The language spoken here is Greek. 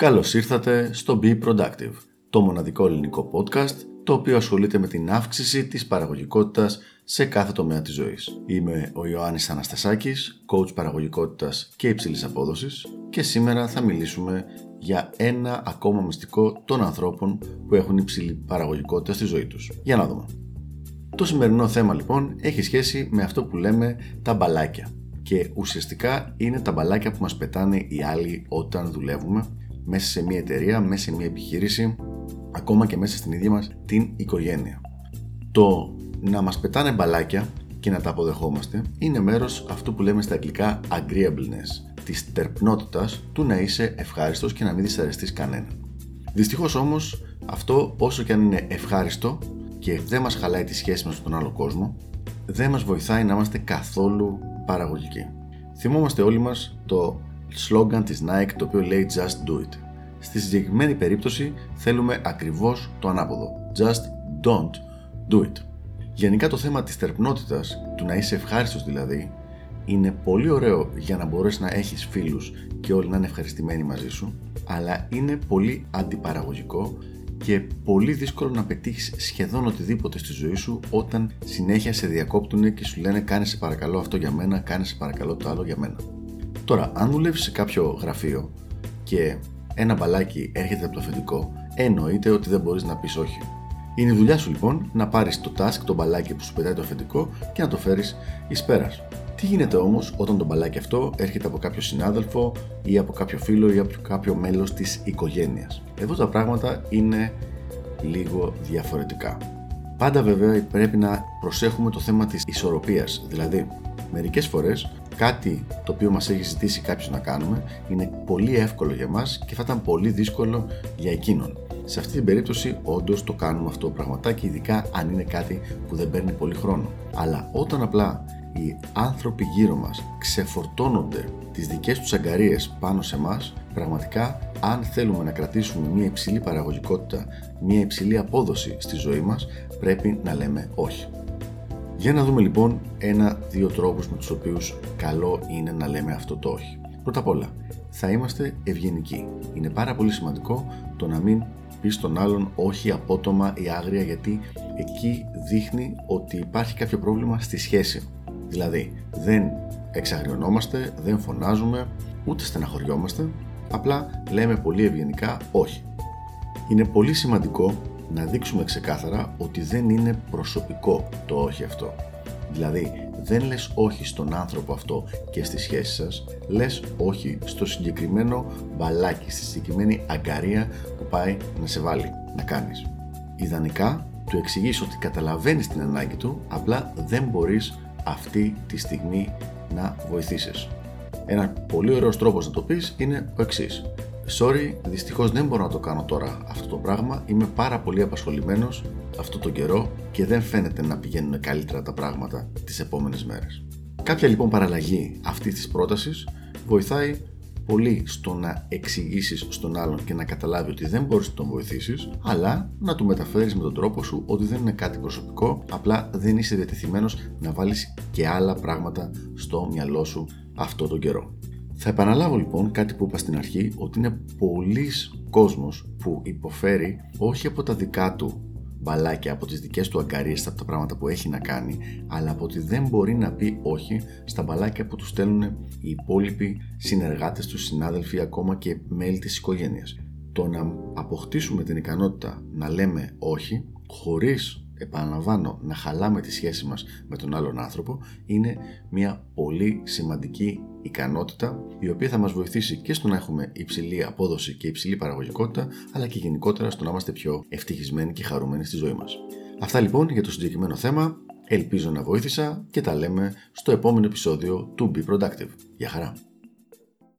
Καλώς ήρθατε στο Be Productive, το μοναδικό ελληνικό podcast το οποίο ασχολείται με την αύξηση της παραγωγικότητας σε κάθε τομέα της ζωής. Είμαι ο Ιωάννης Αναστασάκης, coach παραγωγικότητας και υψηλής απόδοσης και σήμερα θα μιλήσουμε για ένα ακόμα μυστικό των ανθρώπων που έχουν υψηλή παραγωγικότητα στη ζωή τους. Για να δούμε. Το σημερινό θέμα λοιπόν έχει σχέση με αυτό που λέμε τα μπαλάκια και ουσιαστικά είναι τα μπαλάκια που μας πετάνε οι άλλοι όταν δουλεύουμε μέσα σε μια εταιρεία, μέσα σε μια επιχείρηση, ακόμα και μέσα στην ίδια μας την οικογένεια. Το να μας πετάνε μπαλάκια και να τα αποδεχόμαστε είναι μέρος αυτού που λέμε στα αγγλικά agreeableness, της τερπνότητας του να είσαι ευχάριστος και να μην δυσαρεστείς κανένα. Δυστυχώς όμως αυτό όσο και αν είναι ευχάριστο και δεν μας χαλάει τη σχέση μας με τον άλλο κόσμο, δεν μας βοηθάει να είμαστε καθόλου παραγωγικοί. Θυμόμαστε όλοι μας το σλόγγαν της Nike το οποίο λέει Just do it. Στη συγκεκριμένη περίπτωση θέλουμε ακριβώς το ανάποδο. Just don't do it. Γενικά το θέμα της τερπνότητας, του να είσαι ευχάριστος δηλαδή, είναι πολύ ωραίο για να μπορέσει να έχεις φίλους και όλοι να είναι ευχαριστημένοι μαζί σου, αλλά είναι πολύ αντιπαραγωγικό και πολύ δύσκολο να πετύχεις σχεδόν οτιδήποτε στη ζωή σου όταν συνέχεια σε διακόπτουν και σου λένε κάνε σε παρακαλώ αυτό για μένα, κάνε σε παρακαλώ το άλλο για μένα. Τώρα, αν δουλεύεις σε κάποιο γραφείο και ένα μπαλάκι έρχεται από το αφεντικό, εννοείται ότι δεν μπορείς να πεις όχι. Είναι η δουλειά σου λοιπόν να πάρεις το task, το μπαλάκι που σου πετάει το αφεντικό και να το φέρεις εις πέρας. Τι γίνεται όμως όταν το μπαλάκι αυτό έρχεται από κάποιο συνάδελφο ή από κάποιο φίλο ή από κάποιο μέλος της οικογένειας; Εδώ τα πράγματα είναι λίγο διαφορετικά. Πάντα βέβαια πρέπει να προσέχουμε το θέμα της ισορροπίας, δηλαδή μερικές φορές κάτι το οποίο μας έχει ζητήσει κάποιος να κάνουμε είναι πολύ εύκολο για μας και θα ήταν πολύ δύσκολο για εκείνον. Σε αυτή την περίπτωση όντως το κάνουμε αυτό πραγματάκι ειδικά αν είναι κάτι που δεν παίρνει πολύ χρόνο. Αλλά όταν απλά οι άνθρωποι γύρω μας ξεφορτώνονται τις δικές τους αγκαρίες πάνω σε μας, πραγματικά αν θέλουμε να κρατήσουμε μια υψηλή παραγωγικότητα, μια υψηλή απόδοση στη ζωή μας, πρέπει να λέμε όχι. Για να δούμε λοιπόν ένα-δύο τρόπους με τους οποίους καλό είναι να λέμε αυτό το όχι. Πρώτα απ' όλα, θα είμαστε ευγενικοί. Είναι πάρα πολύ σημαντικό το να μην πεις στον άλλον όχι απότομα ή άγρια γιατί εκεί δείχνει ότι υπάρχει κάποιο πρόβλημα στη σχέση. Δηλαδή, δεν εξαγριωνόμαστε, δεν φωνάζουμε, ούτε στεναχωριόμαστε, απλά λέμε πολύ ευγενικά όχι. Είναι πολύ σημαντικό να δείξουμε ξεκάθαρα ότι δεν είναι προσωπικό το όχι αυτό. Δηλαδή, δεν λες όχι στον άνθρωπο αυτό και στη σχέση σας, λες όχι στο συγκεκριμένο μπαλάκι, στη συγκεκριμένη αγκαρία που πάει να σε βάλει να κάνεις. Ιδανικά, του εξηγείς ότι καταλαβαίνεις την ανάγκη του, απλά δεν μπορείς αυτή τη στιγμή να βοηθήσεις. Ένα πολύ ωραίος τρόπος να το πεις είναι ο εξής. Sorry, δυστυχώς δεν μπορώ να το κάνω τώρα αυτό το πράγμα. Είμαι πάρα πολύ απασχολημένος αυτό το καιρό και δεν φαίνεται να πηγαίνουν καλύτερα τα πράγματα τις επόμενες μέρες. Κάποια λοιπόν παραλλαγή αυτής της πρότασης βοηθάει πολύ στο να εξηγήσεις στον άλλον και να καταλάβει ότι δεν μπορείς να τον βοηθήσεις, αλλά να του μεταφέρεις με τον τρόπο σου ότι δεν είναι κάτι προσωπικό, απλά δεν είσαι διατεθειμένος να βάλεις και άλλα πράγματα στο μυαλό σου αυτό τον καιρό. Θα επαναλάβω λοιπόν κάτι που είπα στην αρχή ότι είναι πολλοί κόσμος που υποφέρει όχι από τα δικά του μπαλάκια, από τις δικές του αγκαρίες, από τα πράγματα που έχει να κάνει, αλλά από ότι δεν μπορεί να πει όχι στα μπαλάκια που τους στέλνουν οι υπόλοιποι συνεργάτες τους, συνάδελφοι, ακόμα και μέλη της οικογένειας. Το να αποκτήσουμε την ικανότητα να λέμε όχι, χωρίς επαναλαμβάνω, να χαλάμε τη σχέση μας με τον άλλον άνθρωπο είναι μια πολύ σημαντική ικανότητα η οποία θα μας βοηθήσει και στο να έχουμε υψηλή απόδοση και υψηλή παραγωγικότητα αλλά και γενικότερα στο να είμαστε πιο ευτυχισμένοι και χαρούμενοι στη ζωή μας. Αυτά λοιπόν για το συγκεκριμένο θέμα. Ελπίζω να βοήθησα και τα λέμε στο επόμενο επεισόδιο του Be Productive. Γεια χαρά!